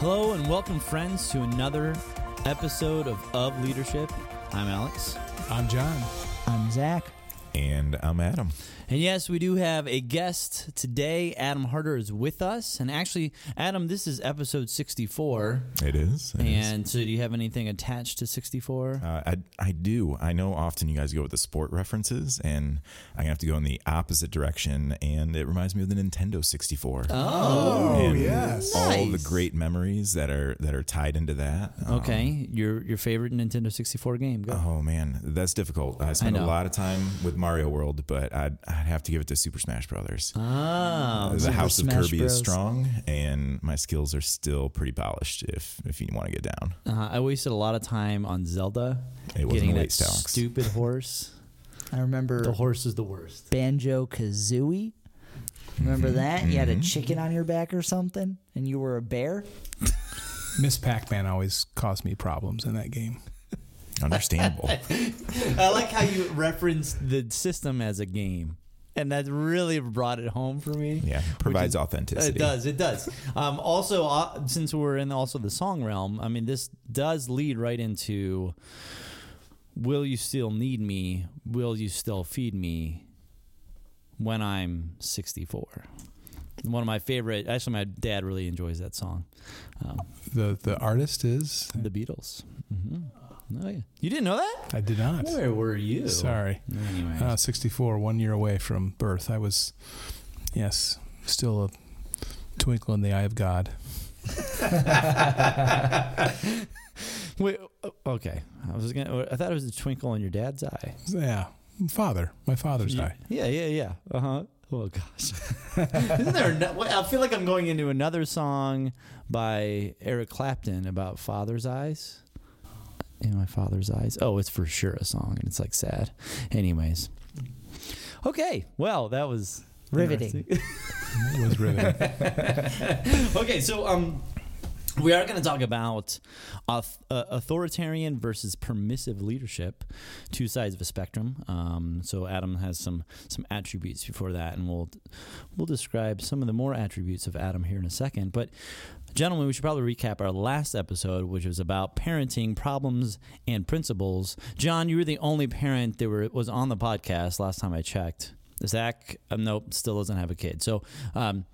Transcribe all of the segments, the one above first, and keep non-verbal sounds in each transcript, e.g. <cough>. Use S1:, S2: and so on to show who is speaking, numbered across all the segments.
S1: Hello and welcome, friends, to another episode of Of Leadership. I'm Alex.
S2: I'm John.
S3: I'm Zach.
S4: And I'm Adam.
S1: And yes, we do have a guest today. Adam Harder is with us. And actually, Adam, this is episode 64.
S4: It is. it is.
S1: And so, do you have anything attached to 64?
S4: Uh, I, I do. I know often you guys go with the sport references, and I'm going to have to go in the opposite direction. And it reminds me of the Nintendo 64.
S1: Oh,
S4: and
S2: yes.
S4: All the great memories that are that are tied into that. Um,
S1: okay. Your your favorite Nintendo 64 game? Go.
S4: Oh man, that's difficult. I spent a lot of time with Mario World, but I'd, I'd have to give it to Super Smash Brothers.
S1: Ah,
S4: the
S3: Super
S4: House of
S3: Smash
S4: Kirby is strong, and my skills are still pretty polished. If if you want to get down,
S1: uh, I wasted a lot of time on Zelda.
S4: it wasn't
S1: getting that
S4: waste, Alex.
S1: stupid <laughs> horse.
S3: I remember
S1: the horse is the worst.
S3: Banjo Kazooie. Remember that? You had a
S4: Mhm.
S3: chicken on your back or something, and you were a bear.
S2: Miss Pac-Man always caused me problems in that game.
S4: Understandable. <laughs>
S1: I like how you referenced the system as a game. And that really brought it home for me.
S4: Yeah, provides
S1: is-
S4: authenticity.
S1: It does. It does. Um, also, uh, since we're in also the song realm, I mean, this does lead right into Will you still need me? Will you still feed me when I'm 64? One of my favorite, actually, my dad really enjoys that song. Um,
S2: The the artist is
S1: the Beatles. hmm Oh, yeah. You didn't know that?
S2: I did not.
S1: Where were you?
S2: Sorry.
S1: Anyway.
S2: Uh, 64, one year away from birth. I was, yes, still a twinkle in the eye of God. <laughs>
S1: Wait, oh, okay. I was gonna. I thought it was a twinkle in your dad's eye.
S2: Yeah, father, my father's
S1: yeah,
S2: eye.
S1: Yeah, yeah, yeah. Uh huh. Oh gosh. <laughs> Isn't there? No, wait, I feel like I'm going into another song by Eric Clapton about father's eyes. In my father's eyes. Oh, it's for sure a song, and it's like sad. Anyways. Okay. Well, that was
S3: Riveting.
S2: It was riveting. <laughs>
S1: okay, so um, we are going to talk about auth- uh, authoritarian versus permissive leadership, two sides of a spectrum. Um, so Adam has some some attributes before that, and we'll we'll describe some of the more attributes of Adam here in a second. But gentlemen, we should probably recap our last episode, which was about parenting problems and principles. John, you were the only parent that were was on the podcast last time I checked. Zach, um, nope, still doesn't have a kid. So. Um,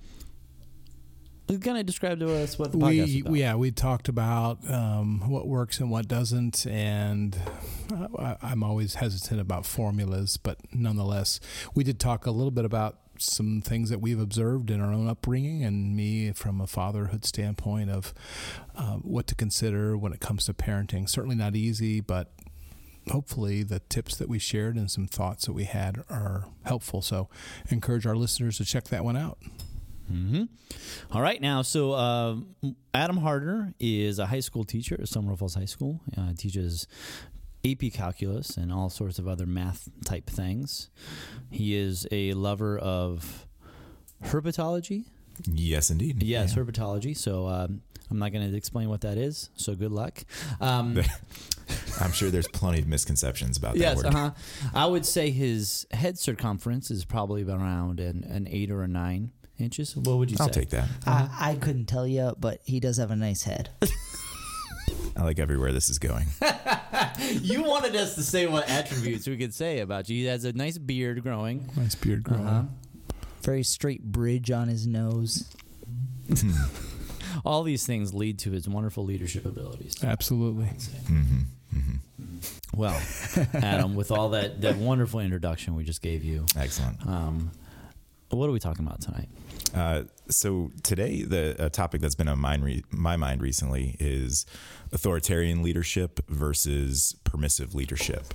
S1: kind of describe to us what the podcast is
S2: we
S1: about.
S2: yeah we talked about um, what works and what doesn't and I, i'm always hesitant about formulas but nonetheless we did talk a little bit about some things that we've observed in our own upbringing and me from a fatherhood standpoint of uh, what to consider when it comes to parenting. Certainly not easy but hopefully the tips that we shared and some thoughts that we had are helpful. So encourage our listeners to check that one out.
S1: Hmm All right, now, so uh, Adam Harder is a high school teacher at Summerall Falls High School. Uh, teaches AP calculus and all sorts of other math type things. He is a lover of herpetology.
S4: yes, indeed.
S1: Yes,
S4: Yeah.
S1: herpetology. So um, I'm not going to explain what that is. So good luck. Um, <laughs>
S4: I'm sure there's plenty of misconceptions about that
S1: yes,
S4: word.
S1: uh-huh. I would say his head circumference is probably around an, an eight or a nine inches. What would you
S4: I'll
S1: say?
S4: take that.
S3: I, I couldn't tell you, but he does have a nice head. <laughs>
S4: I like everywhere this is going. <laughs>
S1: you wanted us to say what attributes we could say about you. He has a nice beard growing.
S2: nice beard growing
S1: Uh-huh.
S3: Very straight bridge on his nose. <laughs>
S1: All these things lead to his wonderful leadership abilities.
S2: absolutely
S4: hmm
S1: Well, <laughs> Adam, with all that, that wonderful introduction we just gave you,
S4: Excellent.
S1: um, what are we talking about tonight?
S4: Uh, so today, the a topic that's been on my, re- my mind recently is authoritarian leadership versus permissive leadership.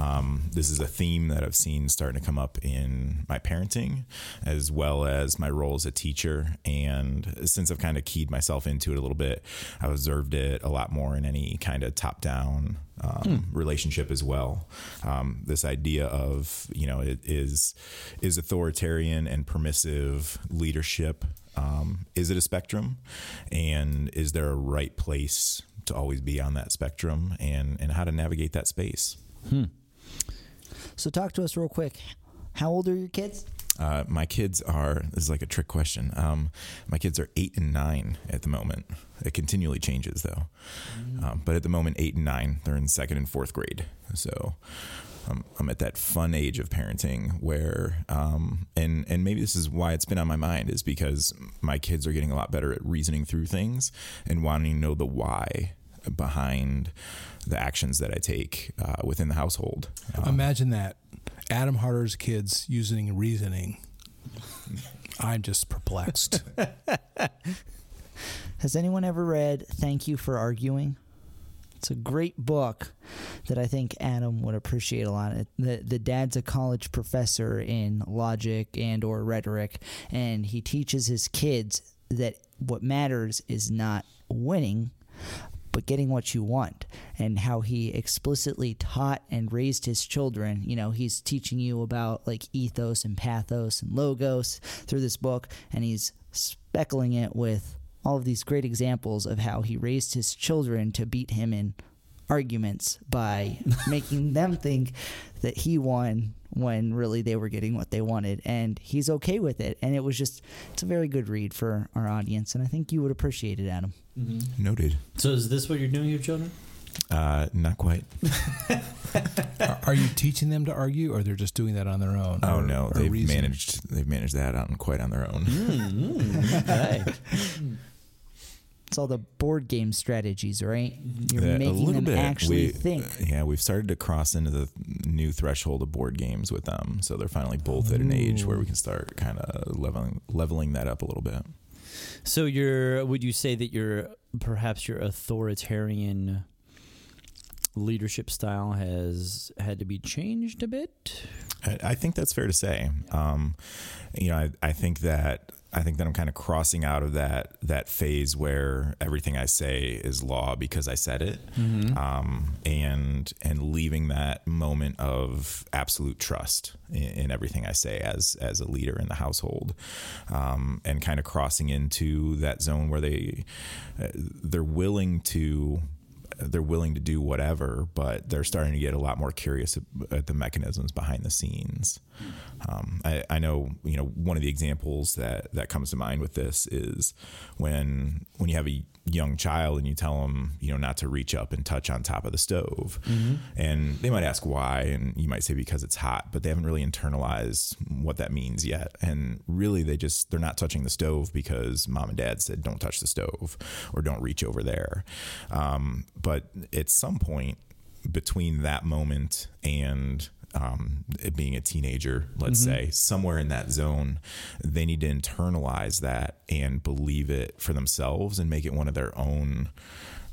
S4: Um, this is a theme that I've seen starting to come up in my parenting, as well as my role as a teacher. And since I've kind of keyed myself into it a little bit, I've observed it a lot more in any kind of top down um, relationship as well. Um, this idea of you know it is is authoritarian and permissive leadership. Um, is it a spectrum, and is there a right place to always be on that spectrum, and and how to navigate that space?
S3: So talk to us real quick. How old are your kids?
S4: Uh, my kids are. This is like a trick question. Um, my kids are eight and nine at the moment. It continually changes though. Um, but at the moment, eight and nine. They're in second and fourth grade. So um, I'm at that fun age of parenting where, um, and and maybe this is why it's been on my mind is because my kids are getting a lot better at reasoning through things and wanting to know the why behind the actions that I take uh, within the household. Um,
S2: Imagine that. Adam Harder's kids using reasoning. I'm just perplexed. <laughs>
S3: Has anyone ever read Thank You for Arguing? It's a great book that I think Adam would appreciate a lot. The the dad's a college professor in logic and or rhetoric and he teaches his kids that what matters is not winning but getting what you want and how he explicitly taught and raised his children you know he's teaching you about like ethos and pathos and logos through this book and he's speckling it with all of these great examples of how he raised his children to beat him in arguments by <laughs> making them think that he won when really they were getting what they wanted. And he's okay with it. And it was just it's a very good read for our audience. And i think you would appreciate it adam. Mm-hmm.
S4: Noted.
S1: So is this what you're doing with your children?
S4: Uh, not quite.
S2: are, <laughs> are you teaching them to argue, or they're just doing that on their own?
S4: Oh
S2: or-
S4: no,
S2: or
S4: they've
S2: reasoning?
S4: managed. They've managed that on quite on their own.
S1: Mm, mm, <laughs> okay.
S3: it's all the board game strategies right mm-hmm. you're uh,
S4: Yeah,
S3: making them actually
S4: we,
S3: think uh,
S4: Yeah, we've started to cross into the new threshold of board games with them, so they're finally both at an age where we can start kind of leveling leveling that up a little bit.
S1: So you're would you say that you're perhaps your authoritarian leadership style has had to be changed a bit?
S4: I, I think that's fair to say. Um, you know, I, I think that I think that I'm kind of crossing out of that that phase where everything I say is law because I said it, um, and and leaving that moment of absolute trust in, in everything I say as as a leader in the household, um, and kind of crossing into that zone where they uh, they're willing to they're willing to do whatever, but they're starting to get a lot more curious at the mechanisms behind the scenes. Um, I, I know, you know, one of the examples that, that comes to mind with this is when when you have a young child and you tell them, you know, not to reach up and touch on top of the stove, and they might ask why, and you might say because it's hot, but they haven't really internalized what that means yet. And really, they just they're not touching the stove because mom and dad said don't touch the stove or don't reach over there. Um, but at some point between that moment and um, being a teenager, let's say, somewhere in that zone, they need to internalize that and believe it for themselves and make it one of their own,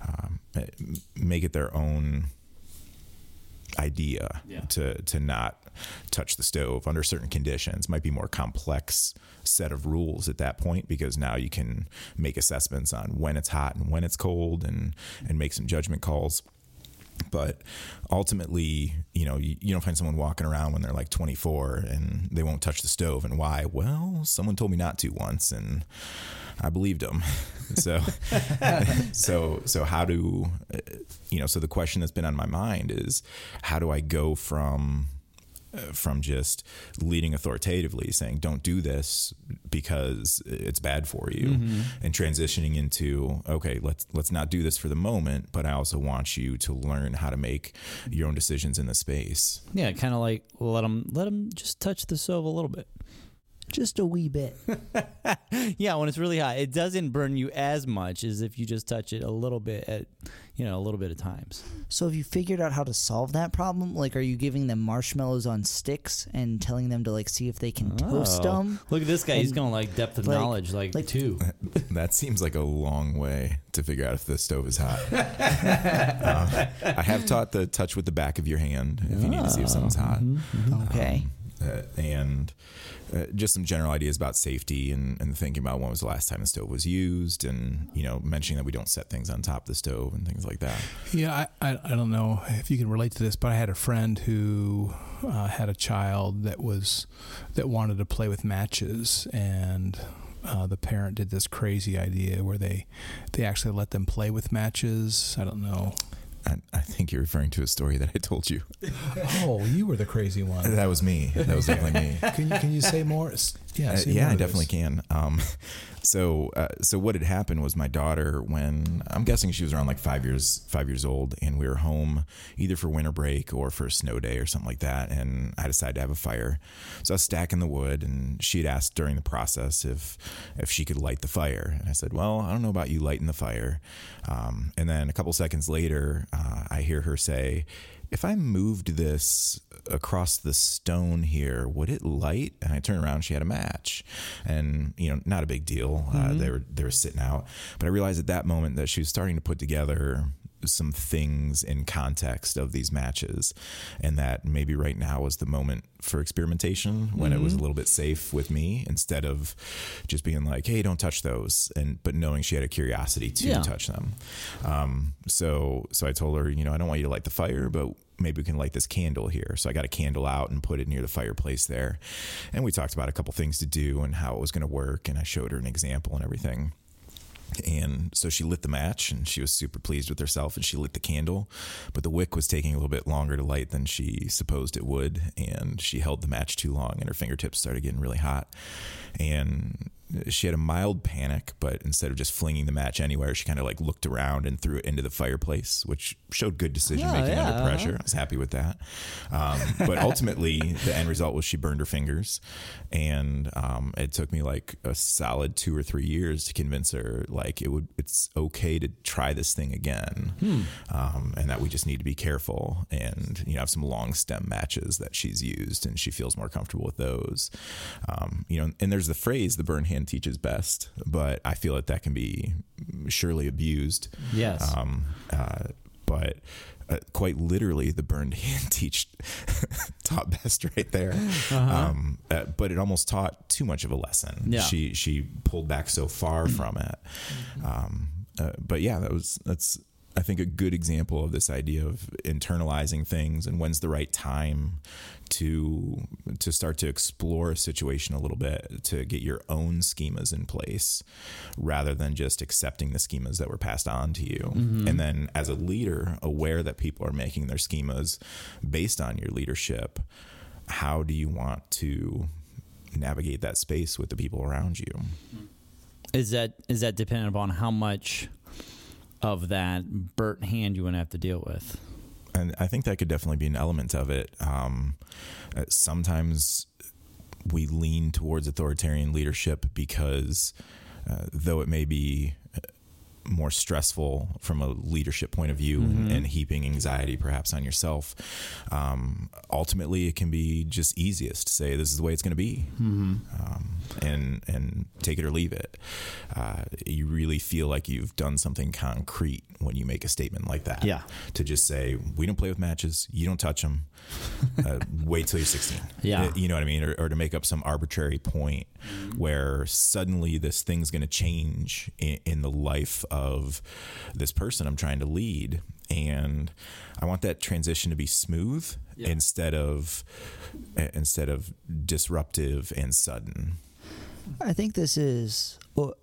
S4: um, make it their own idea
S1: Yeah.
S4: to to not touch the stove under certain conditions. Might be more complex set of rules at that point because now you can make assessments on when it's hot and when it's cold and and make some judgment calls but ultimately, you know, you, you don't find someone walking around when they're like 24 and they won't touch the stove. And why? Well, someone told me not to once, and I believed them. <laughs> so, <laughs> so, so how do, uh, you know? So the question that's been on my mind is, how do I go from Uh, from just leading authoritatively, saying "Don't do this because it's bad for you," mm-hmm. and transitioning into "Okay, let's let's not do this for the moment, but I also want you to learn how to make your own decisions in the space."
S1: Yeah, kind of like let them let them just touch the stove a little bit.
S3: just a wee bit <laughs>
S1: Yeah, when it's really hot, it doesn't burn you as much as if you just touch it a little bit at you know a little bit of times.
S3: So have you figured out how to solve that problem? Like, are you giving them marshmallows on sticks and telling them to like see if they can toast
S1: Oh.
S3: them?
S1: Look at this guy; he's
S3: And,
S1: going like depth of
S3: like-
S1: knowledge, like,
S3: like-
S1: two. <laughs>
S4: That seems like a long way to figure out if the stove is hot. <laughs> Uh, I have taught the touch with the back of your hand if you need to see if something's hot.
S3: Okay.
S4: Uh, and uh, just some general ideas about safety and, and thinking about when was the last time the stove was used and you know mentioning that we don't set things on top of the stove and things like that
S2: Yeah, I, I, I don't know if you can relate to this, but I had a friend who uh, had a child that was that wanted to play with matches, and uh, the parent did this crazy idea where they they actually let them play with matches. I don't know.
S4: I, I think you're referring to a story that I told you. <laughs>
S2: Oh, you were the crazy one.
S4: That was me. That was definitely me.
S2: Can you can you say more? Yeah,
S4: Uh, yeah, I definitely can. Um, <laughs> so, uh, so what had happened was my daughter, when I'm guessing she was around like five years, five years old, and we were home either for winter break or for a snow day or something like that. And I decided to have a fire, so I was stacking the wood, and she had asked during the process if if she could light the fire, and I said, "Well, I don't know about you lighting the fire." Um, and then a couple seconds later, uh, I hear her say. If I moved this across the stone here, would it light? And I turned around, she had a match, and you know, not a big deal. Uh, they were they were sitting out, but I realized at that moment that she was starting to put together some things in context of these matches, and that maybe right now was the moment for experimentation when it was a little bit safe with me instead of just being like, "Hey, don't touch those," and but knowing she had a curiosity to
S1: Yeah.
S4: touch them. Um, so so I told her, you know, I don't want you to light the fire, but maybe we can light this candle here. So I got a candle out and put it near the fireplace there. And we talked about a couple things to do and how it was going to work. And I showed her an example and everything. And so she lit the match and she was super pleased with herself and she lit the candle. But the wick was taking a little bit longer to light than she supposed it would. And she held the match too long and her fingertips started getting really hot. And she had a mild panic, but instead of just flinging the match anywhere, she kind of like looked around and threw it into the fireplace, which showed good decision making
S1: yeah,
S4: under
S1: uh-huh.
S4: pressure. I was happy with that. Um, but ultimately, <laughs> the end result was she burned her fingers, and um, it took me like a solid two or three years to convince her like it would it's okay to try this thing again, um, and that we just need to be careful and you know have some long stem matches that she's used and she feels more comfortable with those. Um, you know, and there's the phrase "the burn hand teaches best," but I feel that that can be surely abused.
S1: Yes.
S4: Um, uh, but uh, quite literally, the burned hand <laughs> teach <laughs> taught best right there. Um, uh, but it almost taught too much of a lesson.
S1: Yeah.
S4: She she pulled back so far <clears throat> from it. Um, uh, but yeah, that was that's I think a good example of this idea of internalizing things and when's the right time to to start to explore a situation a little bit to get your own schemas in place rather than just accepting the schemas that were passed on to you. Mm-hmm. And then as a leader aware that people are making their schemas based on your leadership how do you want to navigate that space with the people around you?
S1: Is that is that dependent upon how much of that burnt hand you want to have to deal with?
S4: and I think that could definitely be an element of it. Um, uh, sometimes we lean towards authoritarian leadership because, uh, though it may be more stressful from a leadership point of view and, and heaping anxiety perhaps on yourself, um, ultimately it can be just easiest to say this is the way it's going to be, um, and and take it or leave it. Uh, you really feel like you've done something concrete when you make a statement like that.
S1: Yeah.
S4: to just say we don't play with matches. You don't touch them <laughs> uh, wait till you're 16
S1: Yeah.
S4: Uh, you know what i mean? Or, or to make up some arbitrary point where suddenly this thing's going to change in, in the life of this person i'm trying to lead and i want that transition to be smooth
S1: Yeah.
S4: instead of instead of disruptive and sudden
S3: I think this is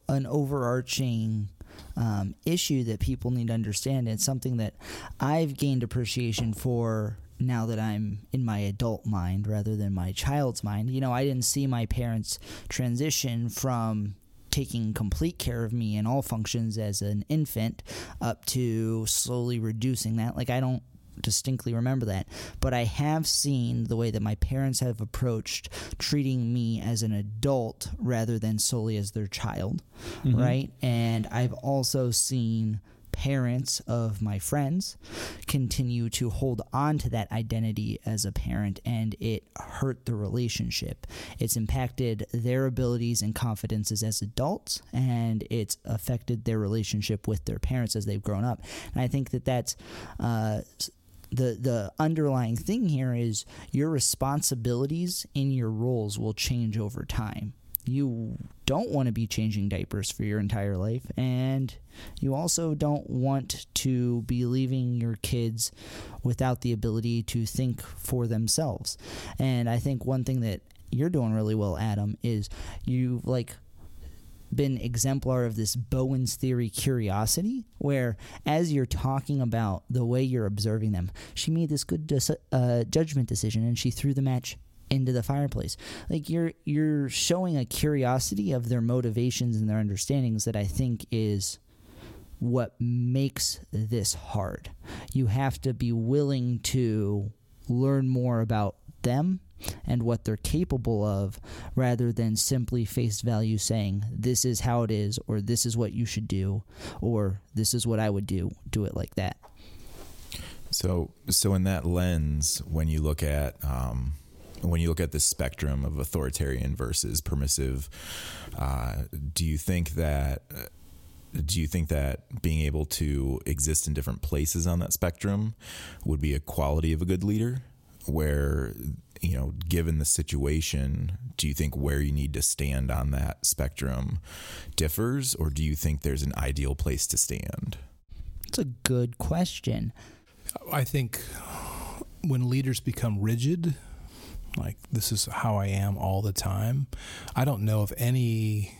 S3: an overarching um, issue that people need to understand. It's something that I've gained appreciation for now that I'm in my adult mind rather than my child's mind. You know, I didn't see my parents transition from taking complete care of me in all functions as an infant up to slowly reducing that. Like, I don't distinctly remember that, but I have seen the way that my parents have approached treating me as an adult rather than solely as their child, mm-hmm. right? And I've also seen parents of my friends continue to hold on to that identity as a parent and it hurt the relationship it's impacted their abilities and confidences as adults and it's affected their relationship with their parents as they've grown up and i think that that's uh, the the underlying thing here is your responsibilities in your roles will change over time. You don't want to be changing diapers for your entire life and you also don't want to be leaving your kids without the ability to think for themselves. And I think one thing that you're doing really well Adam is you've like been exemplar of this Bowen's theory curiosity, where as you're talking about the way you're observing them, she made this good dis- uh, judgment decision and she threw the match into the fireplace. Like you're you're showing a curiosity of their motivations and their understandings that I think is what makes this hard. You have to be willing to learn more about them and what they're capable of rather than simply face value saying this is how it is or this is what you should do or this is what I would do do it like that
S4: so so in that lens when you look at um, when you look at the spectrum of authoritarian versus permissive uh, do you think that do you think that being able to exist in different places on that spectrum would be a quality of a good leader? Where you know given the situation do you think where you need to stand on that spectrum differs? Or do you think there's an ideal place to stand?
S3: It's a good question.
S2: I think when leaders become rigid like this is how i am all the time i don't know of any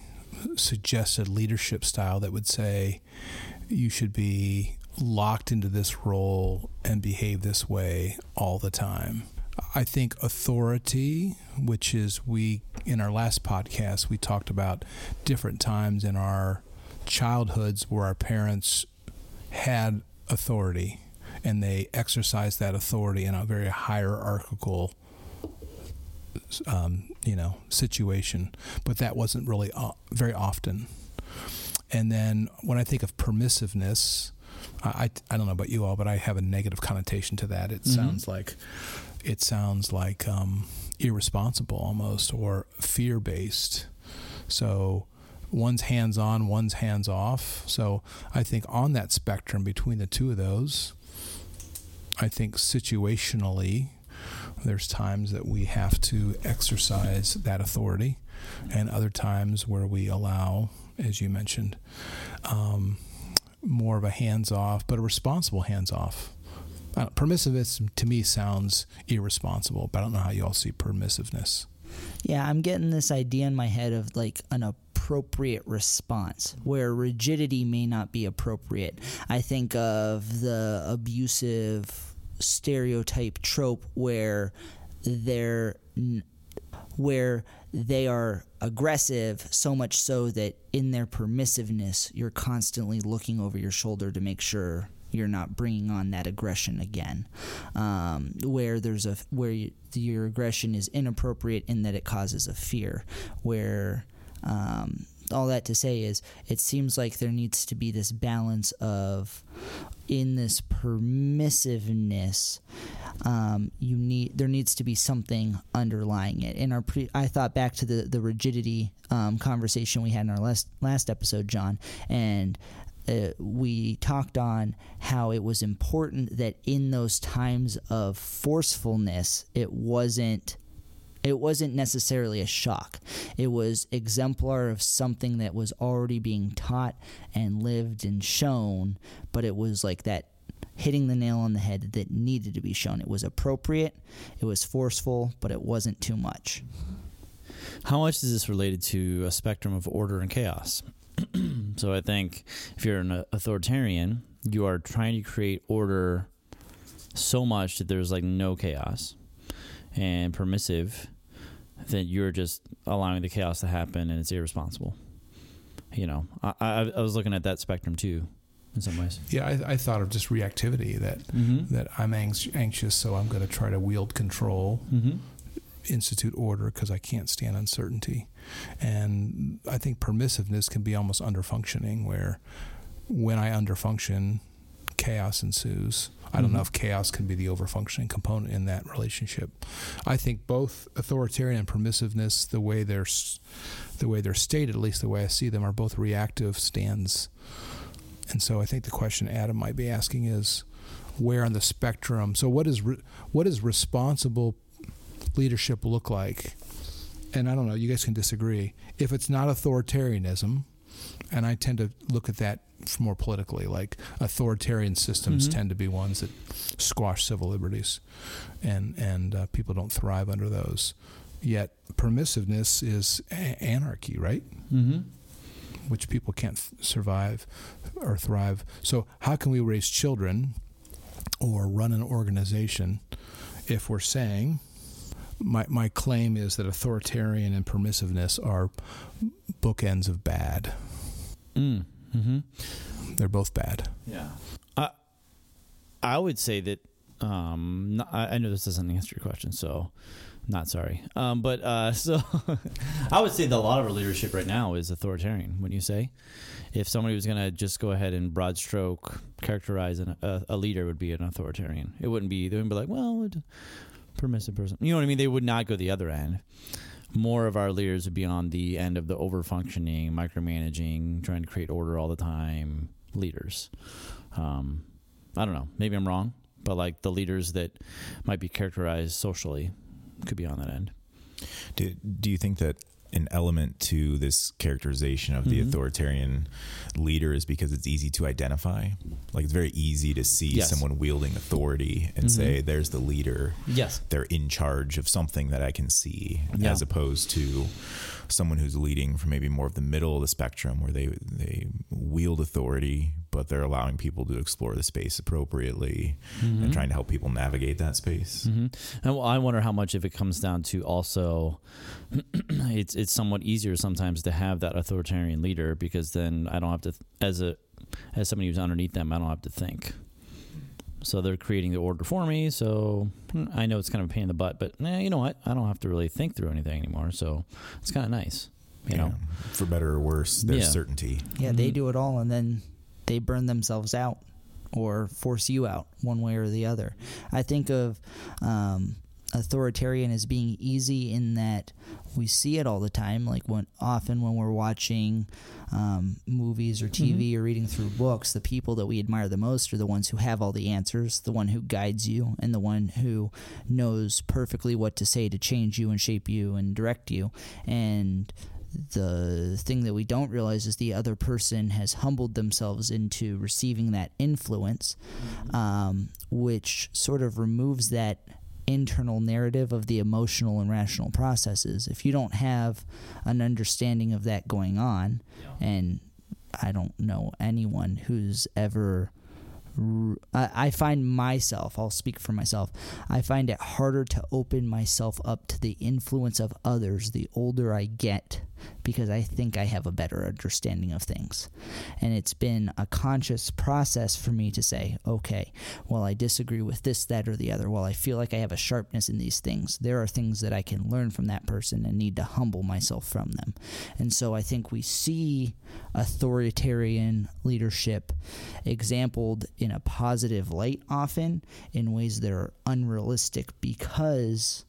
S2: suggested leadership style that would say you should be locked into this role and behave this way all the time. I think authority, which is we in our last podcast we talked about different times in our childhoods where our parents had authority and they exercised that authority in a very hierarchical um, you know situation but that wasn't really uh, very often and then when I think of permissiveness I, I don't know about you all, but I have a negative connotation to that. It mm-hmm. sounds like it sounds like um, irresponsible almost or fear based. So one's hands on, one's hands off. So I think on that spectrum between the two of those, I think situationally, there's times that we have to exercise that authority, and other times where we allow, as you mentioned, um, more of a hands off, but a responsible hands off. Uh, permissiveness to me sounds irresponsible, but I don't know how you all see permissiveness.
S3: Yeah, I'm getting this idea in my head of like an appropriate response where rigidity may not be appropriate. I think of the abusive stereotype trope where they're where they are aggressive so much so that in their permissiveness you're constantly looking over your shoulder to make sure you're not bringing on that aggression again. Um, where there's a where you, your aggression is inappropriate in that it causes a fear. Where um, all that to say is it seems like there needs to be this balance of in this permissiveness um, you need there needs to be something underlying it. In our pre i thought back to the the rigidity um, conversation we had in our last last episode john and uh, we talked on how it was important that in those times of forcefulness it wasn't it wasn't necessarily a shock. It was exemplar of something that was already being taught and lived and shown, but it was like that hitting the nail on the head that needed to be shown. It was appropriate, it was forceful, but it wasn't too much.
S1: How much is this related to a spectrum of order and chaos? <clears throat> so I think if you're an authoritarian, you are trying to create order so much that there's like no chaos and permissive, then you're just allowing the chaos to happen and it's irresponsible. You know, I, I, I was looking at that spectrum too in some ways.
S2: Yeah, I, I thought of just reactivity that mm-hmm. that I'm anxious, so I'm going to try to wield control, mm-hmm. institute order because I can't stand uncertainty, and I think permissiveness can be almost underfunctioning, where when I underfunction, chaos ensues. I don't mm-hmm. know if chaos can be the overfunctioning component in that relationship. I think both authoritarian and permissiveness, the way they're the way they're stated, at least the way I see them, are both reactive stands. And so I think the question Adam might be asking is where on the spectrum. So what is re, what does responsible leadership look like? And I don't know. You guys can disagree. If it's not authoritarianism, and I tend to look at that more politically. Like authoritarian systems mm-hmm. tend to be ones that squash civil liberties, and and uh, people don't thrive under those. Yet permissiveness is a- anarchy, right?
S1: Mm-hmm.
S2: which people can't th- survive or thrive. So, how can we raise children or run an organization if we're saying my, my claim is that authoritarian and permissiveness are bookends of bad.
S1: Mm. Hmm
S2: They're both bad.
S1: Yeah. I I would say that um not, I I know this doesn't answer your question, so not sorry. Um but uh <laughs> so I would say that a lot of our leadership right now is authoritarian, wouldn't you say? If somebody was going to just go ahead and broad stroke characterize an, a, a leader would be an authoritarian. It wouldn't be they wouldn't be like, well, permissive person. You know what I mean? They would not go the other end. More of our leaders would be on the end of the over functioning, micromanaging, trying to create order all the time leaders. Um, I don't know. Maybe I'm wrong, but like the leaders that might be characterized socially could be on that end.
S4: Do, do you think that an element to this characterization of the
S1: Mhm.
S4: authoritarian leader is because it's easy to identify? Like it's very easy to see
S1: Yes.
S4: someone wielding authority and
S1: Mhm.
S4: say, there's the leader.
S1: Yes.
S4: They're in charge of something that I can see,
S1: Yeah.
S4: as opposed to someone who's leading from maybe more of the middle of the spectrum where they, they wield authority, but they're allowing people to explore the space appropriately
S1: Mm-hmm.
S4: and trying to help people navigate that space.
S1: hmm And well, I wonder how much if it comes down to also, <clears throat> it's it's somewhat easier sometimes to have that authoritarian leader because then I don't have to as a as somebody who's underneath them I don't have to think. So they're creating the order for me. So hmm, I know it's kind of a pain in the butt, but eh, you know what? I don't have to really think through anything anymore. So it's kind of nice, you know.
S4: For better or worse, there's
S1: Yeah.
S4: certainty.
S3: Yeah, they
S1: Mhm.
S3: do it all, and then they burn themselves out or force you out one way or the other. I think of um, authoritarian as being easy in that we see it all the time. Like when often when we're watching um, movies or TV or reading through books, the people that we admire the most are the ones who have all the answers, the one who guides you, and the one who knows perfectly what to say to change you and shape you and direct you. And the thing that we don't realize is the other person has humbled themselves into receiving that influence, um, which sort of removes that internal narrative of the emotional and rational processes. If you don't have an understanding of that going on, and I don't know anyone who's ever. I find myself, I'll speak for myself, I find it harder to open myself up to the influence of others the older I get because I think I have a better understanding of things. And it's been a conscious process for me to say, okay, well, I disagree with this, that, or the other. Well, I feel like I have a sharpness in these things. There are things that I can learn from that person and need to humble myself from them. And so I think we see authoritarian leadership exampled in a positive light often in ways that are unrealistic because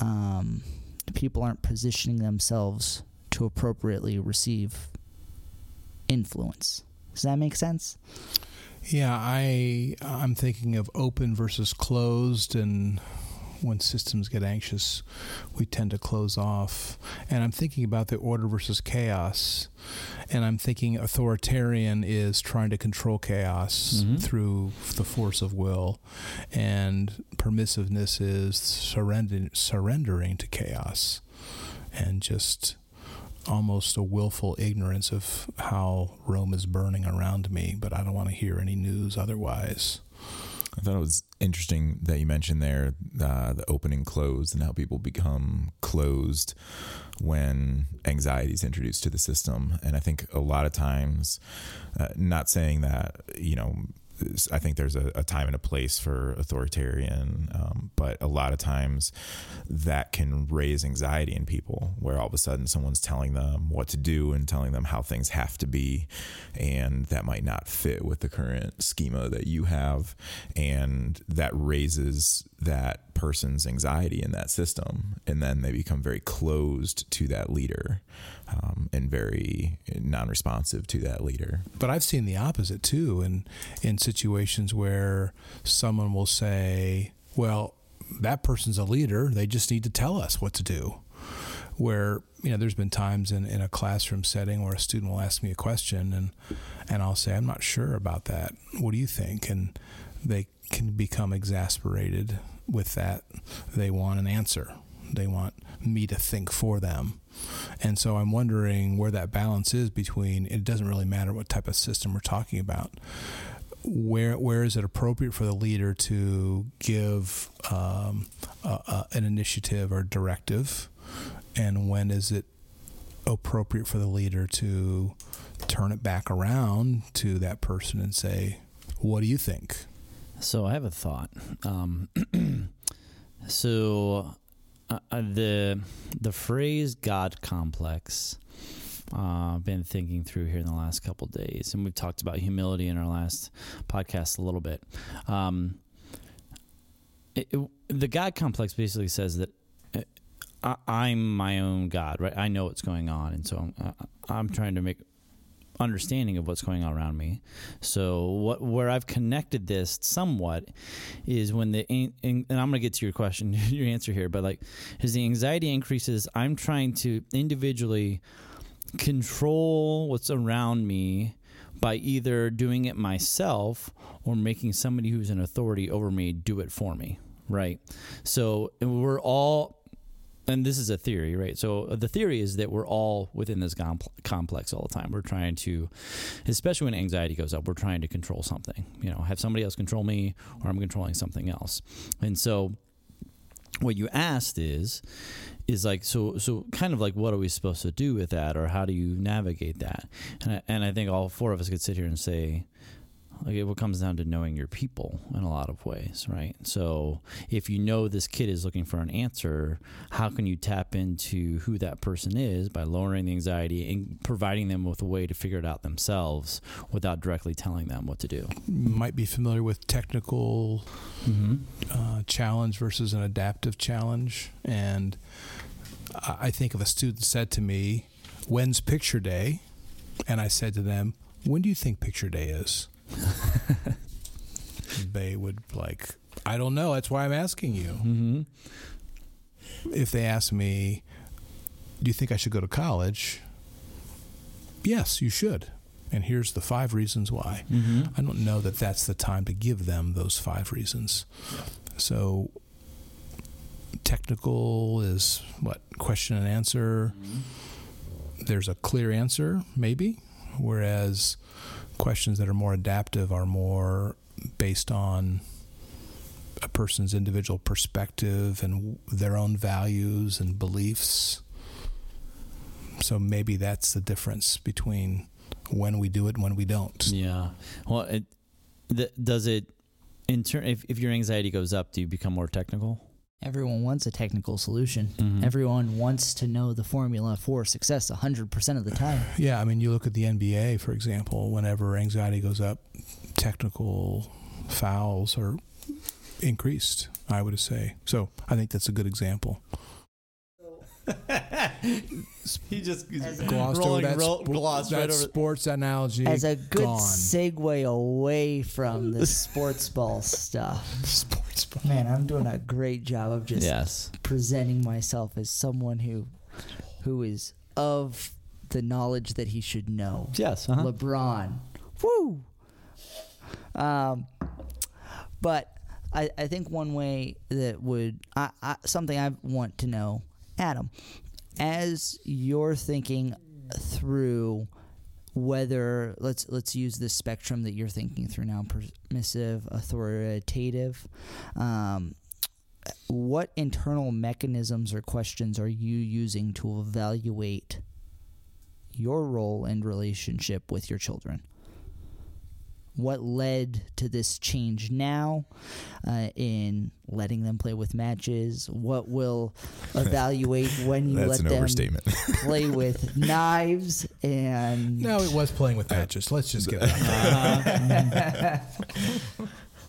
S3: um, people aren't positioning themselves to appropriately receive influence. Does that make sense?
S2: Yeah, I I'm thinking of open versus closed, and when systems get anxious, we tend to close off. And I'm thinking about the order versus chaos, and I'm thinking authoritarian is trying to control chaos
S1: Mhm.
S2: through the force of will, and permissiveness is surrendering surrendering to chaos, and just almost a willful ignorance of how Rome is burning around me, but I don't want to hear any news otherwise.
S4: I thought it was interesting that you mentioned there uh, the open and closed and how people become closed when anxiety is introduced to the system. And I think a lot of times, uh, not saying that, you know, I think there's a, a time and a place for authoritarian, um, but a lot of times that can raise anxiety in people where all of a sudden someone's telling them what to do and telling them how things have to be. And that might not fit with the current schema that you have. And that raises that person's anxiety in that system. And then they become very closed to that leader um, and very non responsive to that leader.
S2: But I've seen the opposite too, in in situations where someone will say, "Well, that person's a leader; they just need to tell us what to do." Where you know, there's been times in, in a classroom setting where a student will ask me a question, and and I'll say, "I'm not sure about that. What do you think?" And they can become exasperated with that. They want an answer. They want me to think for them. And so I'm wondering where that balance is between it doesn't really matter what type of system we're talking about. Where where is it appropriate for the leader to give um, a, a, an initiative or directive, and when is it appropriate for the leader to turn it back around to that person and say, "What do you think?"
S1: So I have a thought. Um, <clears throat> so uh, uh, the the phrase God complex. Uh, I've been thinking through here in the last couple days, and we've talked about humility in our last podcast a little bit. Um, it, it, the God complex basically says that uh, I, am my own God, right? I know what's going on, and so I'm, uh, I'm trying to make understanding of what's going on around me. So what where I've connected this somewhat is when the and I'm going to get to your question, <laughs> your answer here, but like as the anxiety increases, I'm trying to individually control what's around me by either doing it myself or making somebody who's an authority over me do it for me, right? So we're all and this is a theory, right? So uh, the theory is that we're all within this complex all the time. We're trying to, especially when anxiety goes up, we're trying to control something. You know, have somebody else control me, or I'm controlling something else. And so, what you asked is, is like so so kind of like what are we supposed to do with that, or how do you navigate that? And I, and I think all four of us could sit here and say, like it comes down to knowing your people in a lot of ways, right? So if you know this kid is looking for an answer, how can you tap into who that person is by lowering the anxiety and providing them with a way to figure it out themselves without directly telling them what to do?
S2: Might be familiar with technical mm-hmm. uh, challenge versus an adaptive challenge, and I think if a student said to me, "When's picture day?" and I said to them, "When do you think picture day is?" <laughs> they would like, I don't know. That's why I'm asking you. Mm-hmm. If they ask me, do you think I should go to college? Yes, you should. And here's the five reasons why. Mm-hmm. I don't know that that's the time to give them those five reasons. So, technical is what? Question and answer. Mm-hmm. There's a clear answer, maybe. Whereas questions that are more adaptive are more based on a person's individual perspective and their own values and beliefs. So maybe that's the difference between when we do it and when we don't.
S1: Yeah. Well, it, th- does it in turn if, if your anxiety goes up, do you become more technical?
S3: Everyone wants a technical solution. Mm-hmm. Everyone wants to know the formula for success 100% of the time. <sighs>
S2: Yeah, I mean, you look at the NBA, for example, whenever anxiety goes up, technical fouls are increased, I would say. So I think that's a good example. <laughs>
S1: he just
S2: glossed rolling, over that, ro- glossed that right sports analogy.
S3: As a good
S2: gone.
S3: segue away from the sports ball stuff. <laughs>
S2: Sports ball.
S3: Man, I'm doing a great job of just
S1: yes.
S3: presenting myself as someone who who is of the knowledge that he should know.
S1: Yes. Uh-huh.
S3: LeBron. Woo. Um, but I, I think one way that would I, I something I want to know Adam, as you're thinking through whether let's let's use this spectrum that you're thinking through now permissive authoritative um, what internal mechanisms or questions are you using to evaluate your role and relationship with your children? What led to this change now uh, in letting them play with matches? What will <laughs> evaluate when you let them <laughs> play with knives and
S2: no it was playing with matches let's just get it <laughs>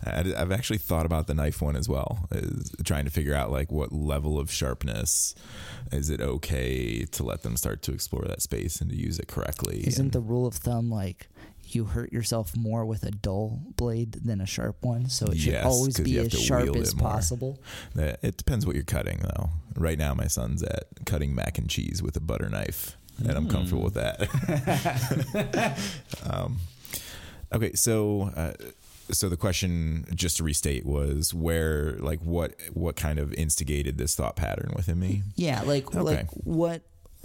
S4: uh-huh. I've actually thought about the knife one as well, is trying to figure out like what level of sharpness is it okay to let them start to explore that space and to use it correctly.
S3: Isn't and, the rule of thumb like you hurt yourself more with a dull blade than a sharp one. So it should yes, always be as sharp as possible.
S4: It depends what you're cutting, though. Right now, my son's at cutting mac and cheese with a butter knife, and I'm comfortable with that. um, okay, so. Uh, so the question, just to restate, was where, like, what, what kind of instigated this thought pattern within me?
S3: Yeah, like
S4: Okay.
S3: like what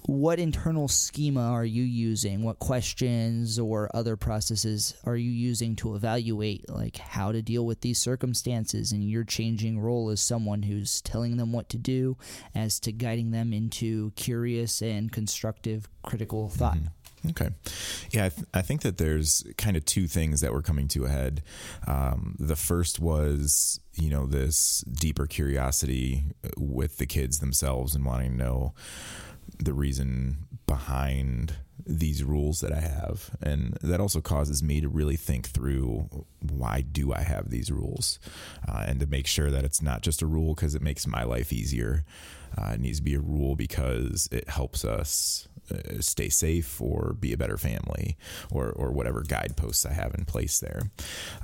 S3: what internal schema are you using? What questions or other processes are you using to evaluate like how to deal with these circumstances and your changing role as someone who's telling them what to do as to guiding them into curious and constructive critical thought.
S4: Okay. Yeah, I, th- I think that there's kind of two things that were coming to a head. Um, the first was, you know, this deeper curiosity with the kids themselves and wanting to know the reason behind these rules that I have. And that also causes me to really think through why do I have these rules uh, and to make sure that it's not just a rule because it makes my life easier. Uh, it needs to be a rule because it helps us uh, stay safe or be a better family or, or whatever guideposts I have in place there.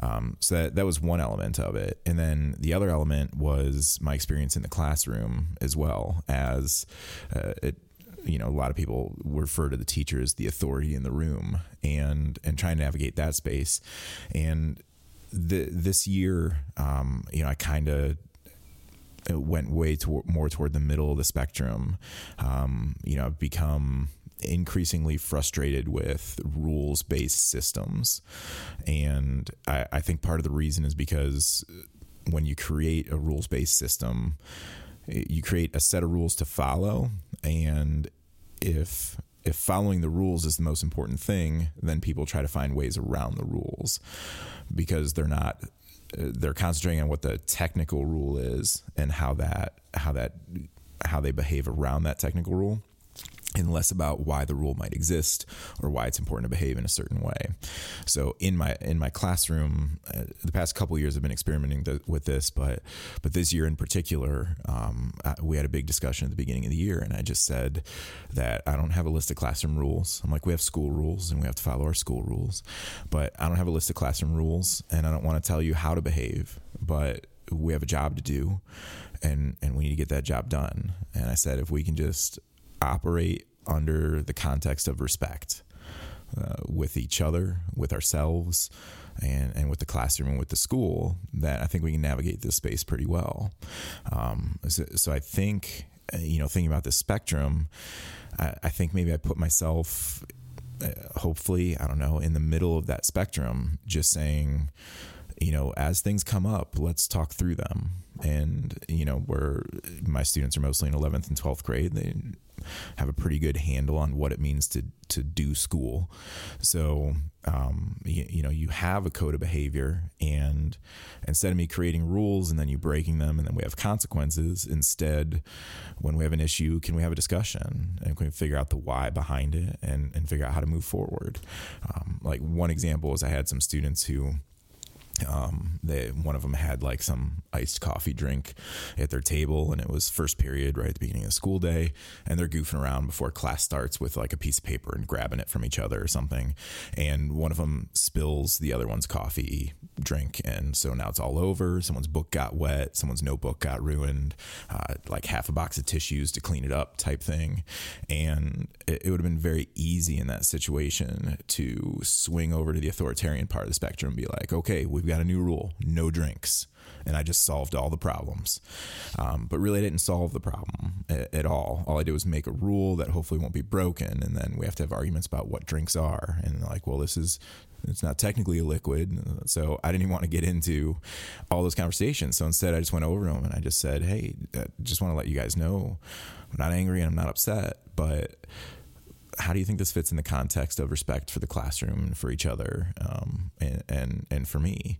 S4: Um, so that, that was one element of it. And then the other element was my experience in the classroom as well as uh, it, you know, a lot of people refer to the teacher as the authority in the room and, and trying to navigate that space. And the, this year, um, you know, I kind of went way to, more toward the middle of the spectrum. Um, you know, I've become increasingly frustrated with rules based systems. And I, I think part of the reason is because when you create a rules based system, you create a set of rules to follow. And if if following the rules is the most important thing, then people try to find ways around the rules because they're not they're concentrating on what the technical rule is and how that how that how they behave around that technical rule and less about why the rule might exist or why it's important to behave in a certain way. So in my in my classroom, uh, the past couple years I've been experimenting th- with this, but but this year in particular, um, uh, we had a big discussion at the beginning of the year, and I just said that I don't have a list of classroom rules. I'm like, we have school rules, and we have to follow our school rules, but I don't have a list of classroom rules, and I don't want to tell you how to behave, but we have a job to do, and and we need to get that job done. And I said, if we can just operate under the context of respect uh, with each other, with ourselves, and, and with the classroom and with the school, that I think we can navigate this space pretty well. Um, so, so I think, uh, you know, thinking about the spectrum, I, I think maybe I put myself, uh, hopefully, I don't know, in the middle of that spectrum, just saying, you know, as things come up, let's talk through them. And, you know, where my students are mostly in 11th and 12th grade, they have a pretty good handle on what it means to, to do school. So, um, you, you know, you have a code of behavior and instead of me creating rules and then you breaking them and then we have consequences, instead, when we have an issue, can we have a discussion and can we figure out the why behind it and, and figure out how to move forward? Um, like one example is I had some students who, um, they one of them had like some iced coffee drink at their table, and it was first period right at the beginning of the school day, and they're goofing around before class starts with like a piece of paper and grabbing it from each other or something, and one of them spills the other one's coffee drink, and so now it's all over. Someone's book got wet, someone's notebook got ruined, uh, like half a box of tissues to clean it up type thing, and it, it would have been very easy in that situation to swing over to the authoritarian part of the spectrum and be like, okay, we've got a new rule no drinks. And i just solved all the problems. Um, but really i didn't solve the problem at, at, all. All i did was make a rule that hopefully won't be broken. And then we have to have arguments about what drinks are. And like well this is it's not technically a liquid. So i didn't even want to get into all those conversations. So instead i just went over to them and i just said hey i just want to let you guys know i'm not angry and i'm not upset. But how do you think this fits in the context of respect for the classroom and for each other um, and, and and for me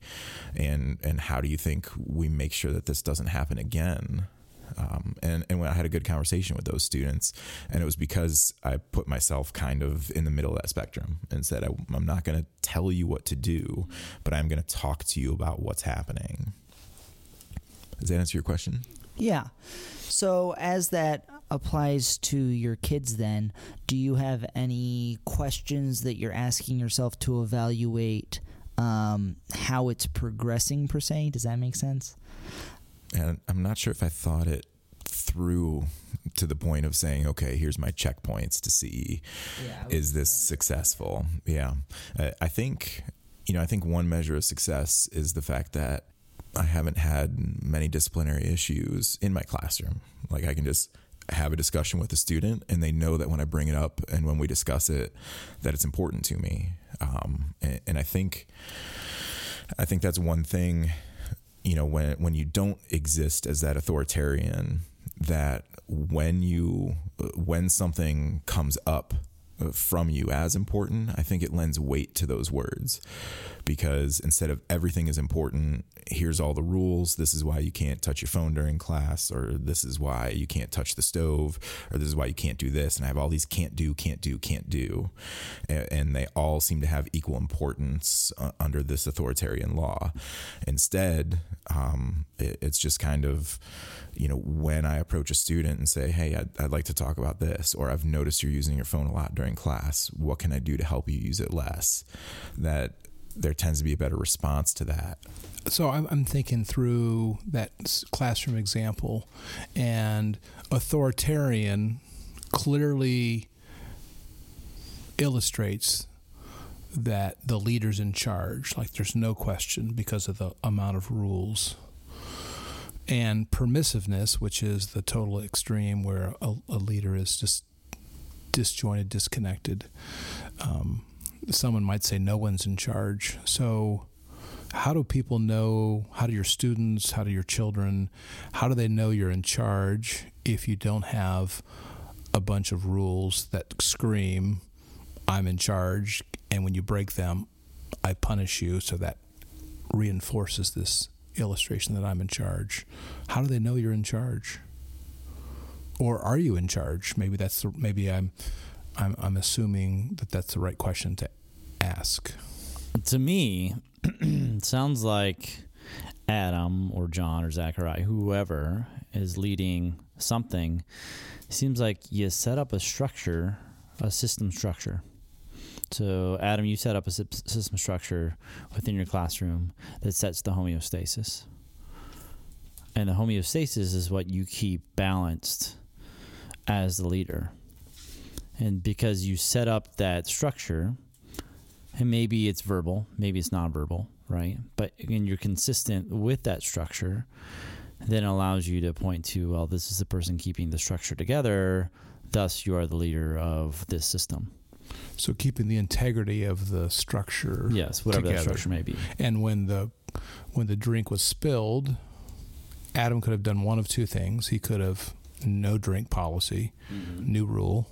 S4: and and how do you think we make sure that this doesn't happen again um, and and when I had a good conversation with those students, and it was because I put myself kind of in the middle of that spectrum and said I, I'm not going to tell you what to do, but I'm going to talk to you about what's happening. Does that answer your question?
S3: Yeah. So as that applies to your kids then, do you have any questions that you're asking yourself to evaluate um, how it's progressing per se? Does that make sense?
S4: And I'm not sure if I thought it through to the point of saying, okay, here's my checkpoints to see
S3: Yeah,
S4: is this successful? Yeah. Uh, I think you know, I think one measure of success is the fact that I haven't had many disciplinary issues in my classroom. Like I can just have a discussion with a student and they know that when I bring it up and when we discuss it, that it's important to me. Um, and, and I think, I think that's one thing, you know, when, when you don't exist as that authoritarian, that when you, when something comes up from you as important, I think it lends weight to those words because instead of everything is important, here's all the rules. This is why you can't touch your phone during class, or this is why you can't touch the stove, or this is why you can't do this. And I have all these can't do, can't do, can't do. And they all seem to have equal importance uh, under this authoritarian law. Instead, um, it, it's just kind of, you know, when I approach a student and say, hey, I'd, I'd like to talk about this, or I've noticed you're using your phone a lot during class. What can I do to help you use it less? That there tends to be a better response to that.
S2: So I'm, I'm thinking through that classroom example, and authoritarian clearly illustrates that the leader's in charge. Like there's no question because of the amount of rules. And permissiveness, which is the total extreme where a, a leader is just disjointed, disconnected. Um, someone might say no one's in charge. So, how do people know? How do your students, how do your children, how do they know you're in charge if you don't have a bunch of rules that scream, I'm in charge, and when you break them, I punish you? So that reinforces this illustration that I'm in charge. How do they know you're in charge? Or are you in charge? Maybe that's the, maybe I'm I'm, I'm assuming that that's the right question to ask.
S1: To me, <clears throat> it sounds like Adam or John or Zachariah, whoever is leading something, seems like you set up a structure, a system structure. So, Adam, you set up a system structure within your classroom that sets the homeostasis. And the homeostasis is what you keep balanced as the leader. And because you set up that structure, and maybe it's verbal, maybe it's nonverbal, right? But again, you're consistent with that structure, then allows you to point to, well, this is the person keeping the structure together, thus you are the leader of this system.
S2: So keeping the integrity of the structure.
S1: Yes, whatever
S2: together.
S1: that structure may be.
S2: And when the when the drink was spilled, Adam could have done one of two things. He could have no drink policy, mm-hmm. new rule,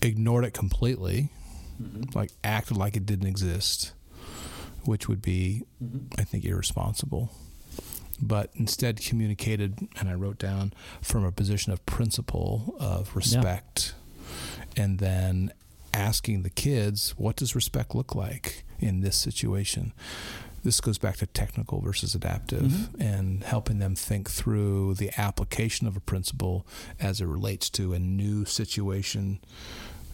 S2: ignored it completely, mm-hmm. like acted like it didn't exist, which would be, mm-hmm. I think, irresponsible. But instead communicated, and I wrote down from a position of principle, of respect, yeah. and then asking the kids, what does respect look like in this situation? this goes back to technical versus adaptive mm-hmm. and helping them think through the application of a principle as it relates to a new situation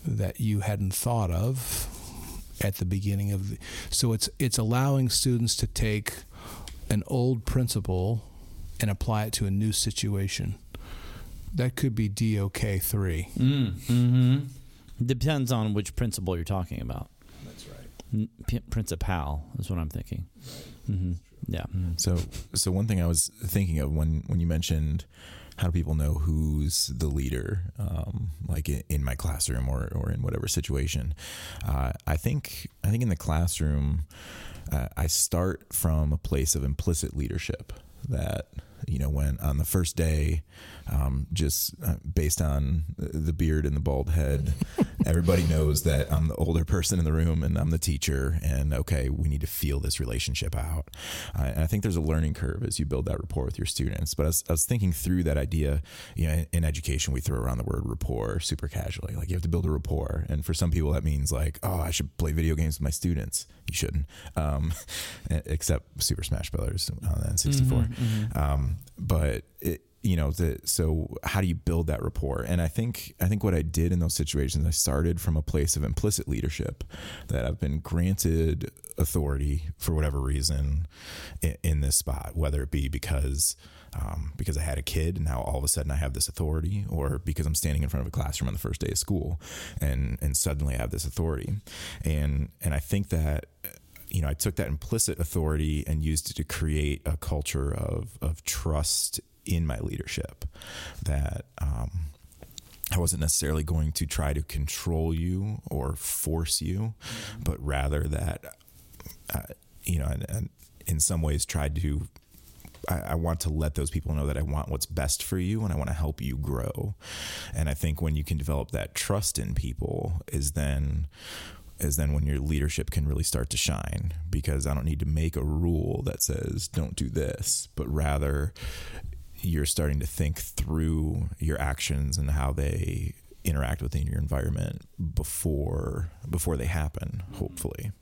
S2: that you hadn't thought of at the beginning of the, so it's it's allowing students to take an old principle and apply it to a new situation that could be DOK 3
S1: mm, mm-hmm. Depends on which principle you're talking about
S2: that's right
S1: P- principal is what I'm thinking right. mm-hmm. yeah
S4: mm-hmm. so so one thing I was thinking of when when you mentioned how do people know who's the leader, um, like in, my classroom or, or in whatever situation? Uh, I think I think in the classroom, uh, I start from a place of implicit leadership that you know when on the first day um, just uh, based on the beard and the bald head everybody knows that i'm the older person in the room and i'm the teacher and okay we need to feel this relationship out. Uh, and i think there's a learning curve as you build that rapport with your students. But I was, I was thinking through that idea you know in, in, education we throw around the word rapport super casually. Like you have to build a rapport. And for some people that means like oh i should play video games with my students. You shouldn't. Um, <laughs> except super smash brothers on n64 mm-hmm, mm-hmm. Um, but it, you know the, so how do you build that rapport? And i think i think what i did in those situations i started from a place of implicit leadership that i've been granted authority for whatever reason in, in this spot whether it be because um, because I had a kid and now all of a sudden I have this authority, or because I'm standing in front of a classroom on the first day of school and and suddenly I have this authority, and and I think that you know, I took that implicit authority and used it to create a culture of of trust in my leadership. That um, I wasn't necessarily going to try to control you or force you, but rather that, uh, you know, and, and in some ways tried to I, I, want to let those people know that I want what's best for you and I want to help you grow. And I think when you can develop that trust in people is then is then when your leadership can really start to shine because I don't need to make a rule that says don't do this, but rather you're starting to think through your actions and how they interact within your environment before before they happen, hopefully.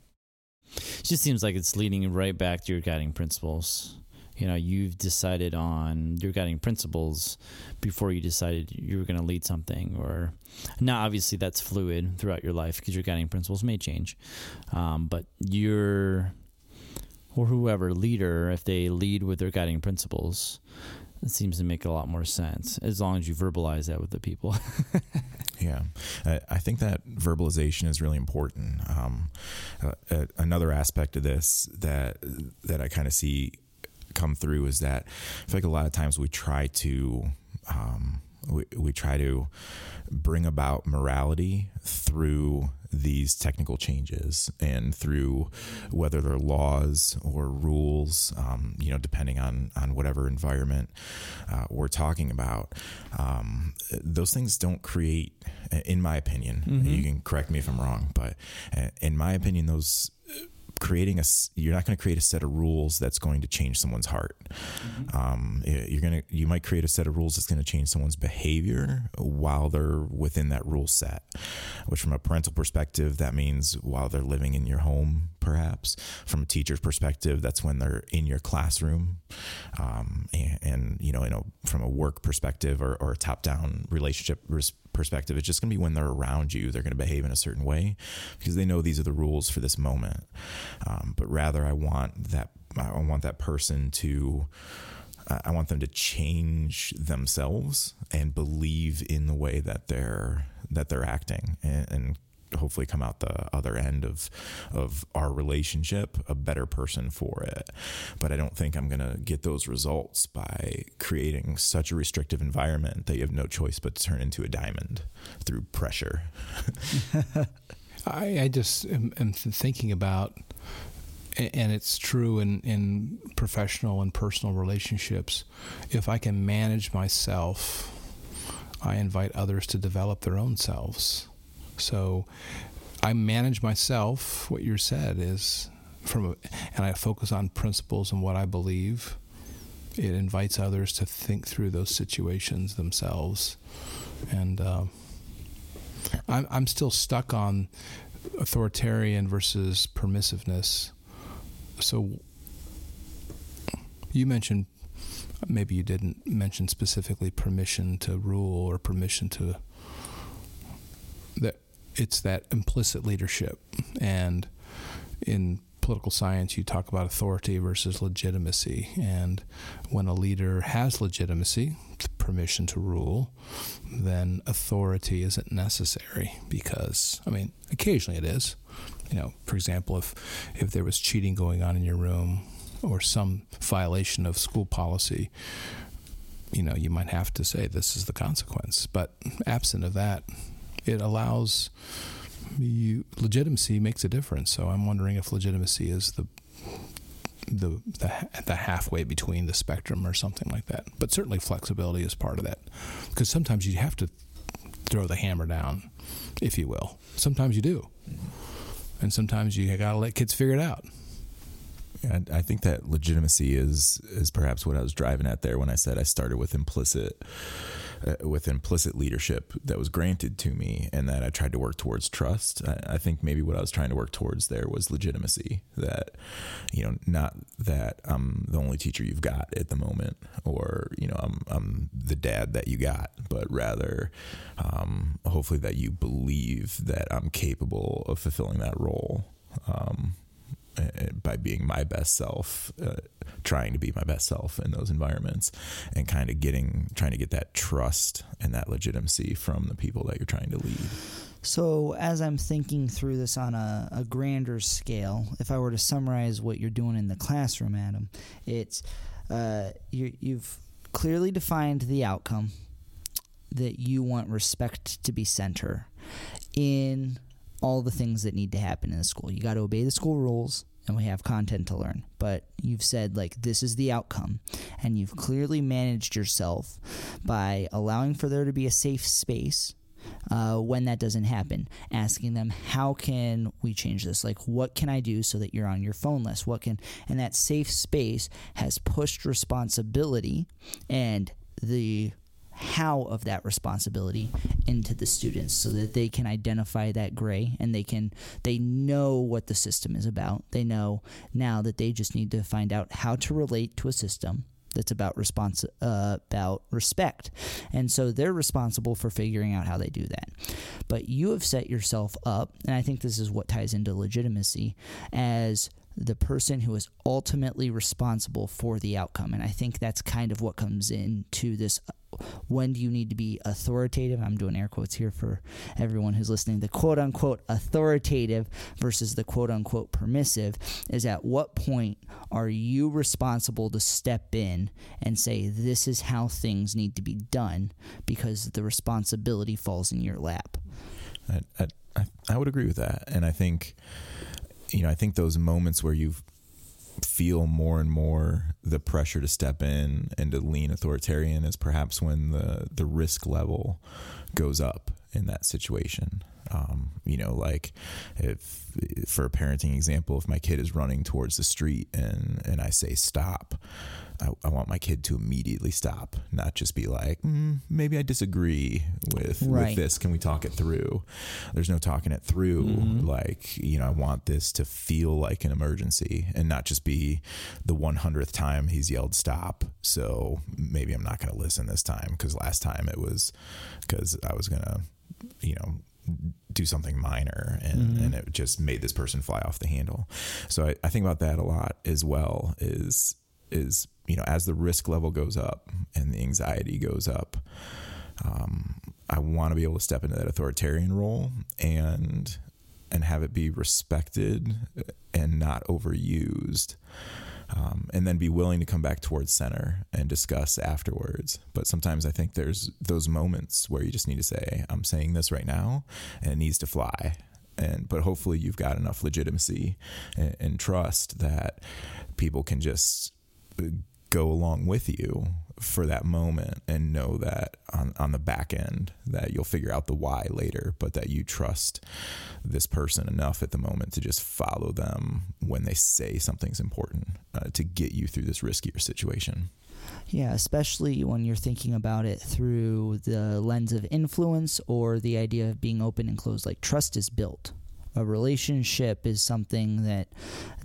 S1: It just seems like it's leading right back to your guiding principles you know you've decided on your guiding principles before you decided you were going to lead something or now obviously that's fluid throughout your life because your guiding principles may change um, but you're or whoever leader if they lead with their guiding principles it seems to make a lot more sense as long as you verbalize that with the people. <laughs>
S4: Yeah. I think that verbalization is really important. Um, uh, another aspect of this that that i kind of see come through is that I feel like a lot of times we try to um, we, we try to bring about morality through these technical changes and through whether they're laws or rules, um, you know, depending on on whatever environment uh, we're talking about. Um, those things don't create, in my opinion, mm-hmm. you can correct me if I'm wrong, but uh, in my opinion, those creating a you're not going to create a set of rules that's going to change someone's heart. Mm-hmm. um, you're going to you might create a set of rules that's going to change someone's behavior while they're within that rule set which from a parental perspective that means while they're living in your home perhaps. From a teacher's perspective that's when they're in your classroom. Um, and, and, you know you know from a work perspective or, or a top down relationship res- perspective it's just going to be when they're around you they're going to behave in a certain way because they know these are the rules for this moment. Um, but rather I want that I want that person to I want them to change themselves and believe in the way that they're that they're acting and, and hopefully come out the other end of of our relationship a better person for it but i don't think i'm going to get those results by creating such a restrictive environment that you have no choice but to turn into a diamond through pressure <laughs>
S2: I, I just am, am thinking about and it's true in, in professional and personal relationships. If I can manage myself, I invite others to develop their own selves. So I manage myself. What you said is from, a, and I focus on principles and what I believe. It invites others to think through those situations themselves, and uh, I'm I'm still stuck on authoritarian versus permissiveness so you mentioned maybe you didn't mention specifically permission to rule or permission to that it's that implicit leadership. And in political science you talk about authority versus legitimacy. And when a leader has legitimacy permission to rule then authority isn't necessary because i mean occasionally it is. You know, for example, if if there was cheating going on in your room or some violation of school policy, you know, you might have to say this is the consequence. But absent of that, it allows you legitimacy makes a difference. So I'm wondering if legitimacy is the the, the the halfway between the spectrum or something like that. But certainly flexibility is part of that because sometimes you have to throw the hammer down, if you will. Sometimes you do and sometimes you got to let kids figure it out.
S4: I think that legitimacy is is perhaps what I was driving at there when I said I started with implicit uh, with implicit leadership that was granted to me, and that I tried to work towards trust. I, I, think maybe what I was trying to work towards there was legitimacy. That you know, not that I'm the only teacher you've got at the moment, or you know, I'm I'm the dad that you got, but rather, um, hopefully, that you believe that I'm capable of fulfilling that role. Um, by being my best self, uh, trying to be my best self in those environments, and kind of getting trying to get that trust and that legitimacy from the people that you're trying to lead.
S3: So, as I'm thinking through this on a, a grander scale, if I were to summarize what you're doing in the classroom, Adam, it's uh, you, you've clearly defined the outcome that you want respect to be center in all the things that need to happen in the school. You got to obey the school rules and we have content to learn. But you've said, like, this is the outcome. And you've clearly managed yourself by allowing for there to be a safe space uh, when that doesn't happen, asking them, how can we change this? Like, what can I do so that you're on your phone list? What can, and that safe space has pushed responsibility and the how of that responsibility into the students so that they can identify that gray and they can they know what the system is about they know now that they just need to find out how to relate to a system that's about response uh, about respect and so they're responsible for figuring out how they do that but you have set yourself up and i think this is what ties into legitimacy as the person who is ultimately responsible for the outcome. And I think that's kind of what comes into this. When do you need to be authoritative? I'm doing air quotes here for everyone who's listening. The quote unquote authoritative versus the quote unquote permissive is at what point are you responsible to step in and say, this is how things need to be done because the responsibility falls in your lap?
S4: I, I, I would agree with that. And I think you know, I think those moments where you feel more and more the pressure to step in and to lean authoritarian is perhaps when the the risk level goes up in that situation. Um, you know, like if for a parenting example, if my kid is running towards the street and and I say stop, I, I want my kid to immediately stop, not just be like, mm, maybe I disagree with
S3: Right.
S4: with this. Can we talk it through? There's no talking it through.
S3: Mm-hmm.
S4: Like you know, I want this to feel like an emergency and not just be the 100th time he's yelled stop. So maybe I'm not going to listen this time because last time it was because I was going to, you know, do something minor and,
S3: Mm-hmm.
S4: and it just made this person fly off the handle. So I, I think about that a lot as well is is you know as the risk level goes up and the anxiety goes up um, I want to be able to step into that authoritarian role and and have it be respected and not overused um, and then be willing to come back towards center and discuss afterwards. But sometimes I think there's those moments where you just need to say, "I'm saying this right now, and it needs to fly." And but hopefully you've got enough legitimacy and, and trust that people can just go along with you for that moment and know that on, on the back end that you'll figure out the why later but that you trust this person enough at the moment to just follow them when they say something's important uh, to get you through this riskier situation
S3: Yeah, especially when you're thinking about it through the lens of influence or the idea of being open and closed. Like trust is built. A relationship is something that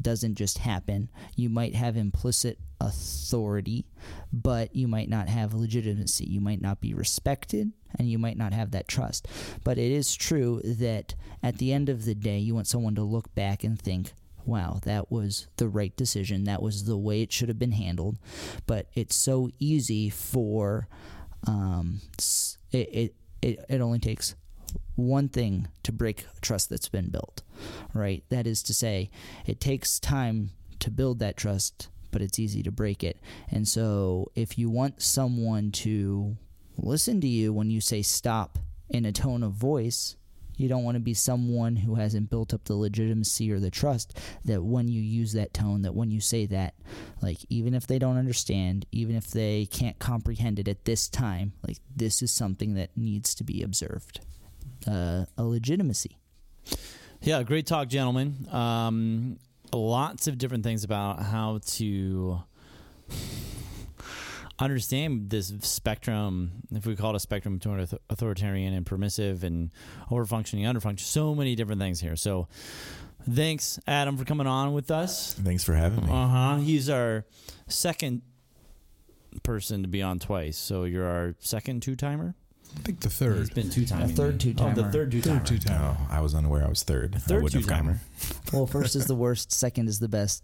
S3: doesn't just happen. You might have implicit authority, but you might not have legitimacy. You might not be respected, and you might not have that trust. But it is true that at the end of the day, you want someone to look back and think, wow, that was the right decision. That was the way it should have been handled. But it's so easy for um, it, it, it, it only takes one thing to break trust that's been built, right? That is to say, it takes time to build that trust, but it's easy to break it. And so, if you want someone to listen to you when you say stop in a tone of voice, you don't want to be someone who hasn't built up the legitimacy or the trust that when you use that tone, that when you say that, like even if they don't understand, even if they can't comprehend it at this time, like this is something that needs to be observed. Uh, a legitimacy.
S1: Yeah, great talk, gentlemen. Um, lots of different things about how to understand this spectrum, if we call it a spectrum between authoritarian and permissive and overfunctioning, underfunctioning, so many different things here. So thanks, Adam, for coming on with us.
S4: thanks for having me
S1: Uh huh. He's our second person to be on twice. So you're our second two timer?
S2: I think the
S1: He's
S2: third.
S1: been two times.
S3: A third
S1: me. Oh, the third two timer.
S2: Third two time.
S4: oh, I was unaware I was third I
S1: Third
S4: wouldn't
S1: two timer. <laughs>
S3: Well, first is the worst, second is the best,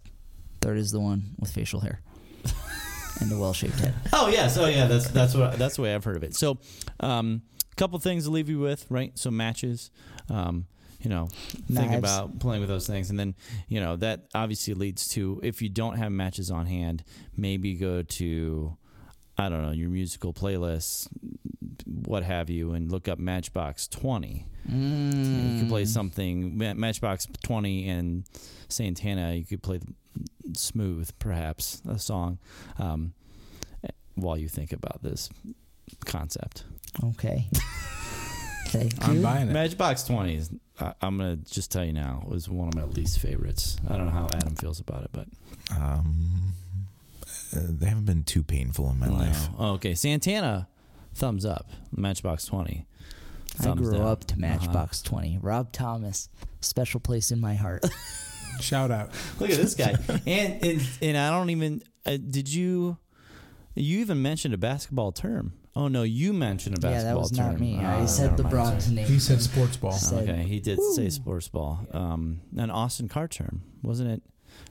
S3: third is the one with facial hair <laughs> and a well shaped head.
S1: Oh yes, oh yeah, that's that's what that's the way I've heard of it. So, um, a couple things to leave you with, right? So matches. Um, you know, think about playing with those things, and then you know that obviously leads to if you don't have matches on hand, maybe go to I don't know your musical playlists, what have you, and look up Matchbox Twenty.
S3: Mm.
S1: You could play something Matchbox Twenty and Santana. You could play smooth, perhaps a song, um, while you think about this concept.
S3: Okay. <laughs> Thank
S2: I'm buying it.
S1: Matchbox Twenty is. I, I'm gonna just tell you now was one of my least favorites. I don't know how Adam feels about it, but
S4: Um, uh, they haven't been too painful in my life.
S1: Oh, okay, Santana, thumbs up. Matchbox Twenty.
S3: I grew
S1: down.
S3: up to
S1: Uh-huh.
S3: Matchbox 20. Rob Thomas, special place in my heart. <laughs>
S2: Shout out.
S1: Look at this guy, and and and I don't even. Uh, did you? You even mentioned a basketball term. Oh no, you mentioned a basketball.
S3: yeah,
S1: basketball
S3: that was
S1: term.
S3: not me.
S1: Oh,
S3: I said the
S1: mind.
S3: Bronx name.
S2: He said sports ball.
S3: Said-
S1: Okay, he did say sports ball. Um, an Austin Carr term, wasn't it?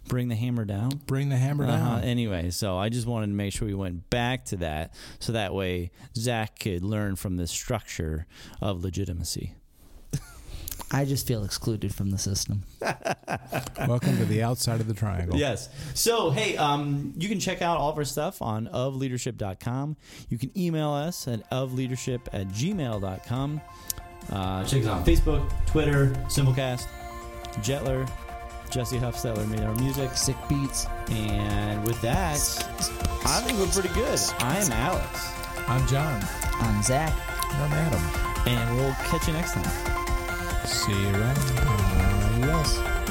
S1: Bring the hammer down.
S2: Bring the hammer
S1: Uh-huh.
S2: down.
S1: Anyway, so I just wanted to make sure we went back to that, so that way Zach could learn from the structure of legitimacy.
S3: I just feel excluded from the system. <laughs>
S2: Welcome to the outside of the triangle.
S1: Yes. So, hey, um, you can check out all of our stuff on ofleadership.com. You can email us at ofleadership at gmail.com. Uh, check us out on Facebook, Twitter, Simplecast, Jetler, Jesse Huffstetler made our music.
S3: Sick beats.
S1: And with that, I think we're pretty good. I am Alex,
S2: I'm John.
S3: I'm Zach.
S2: And I'm Adam.
S1: and we'll catch you next time.
S2: See you around. Uh, yes.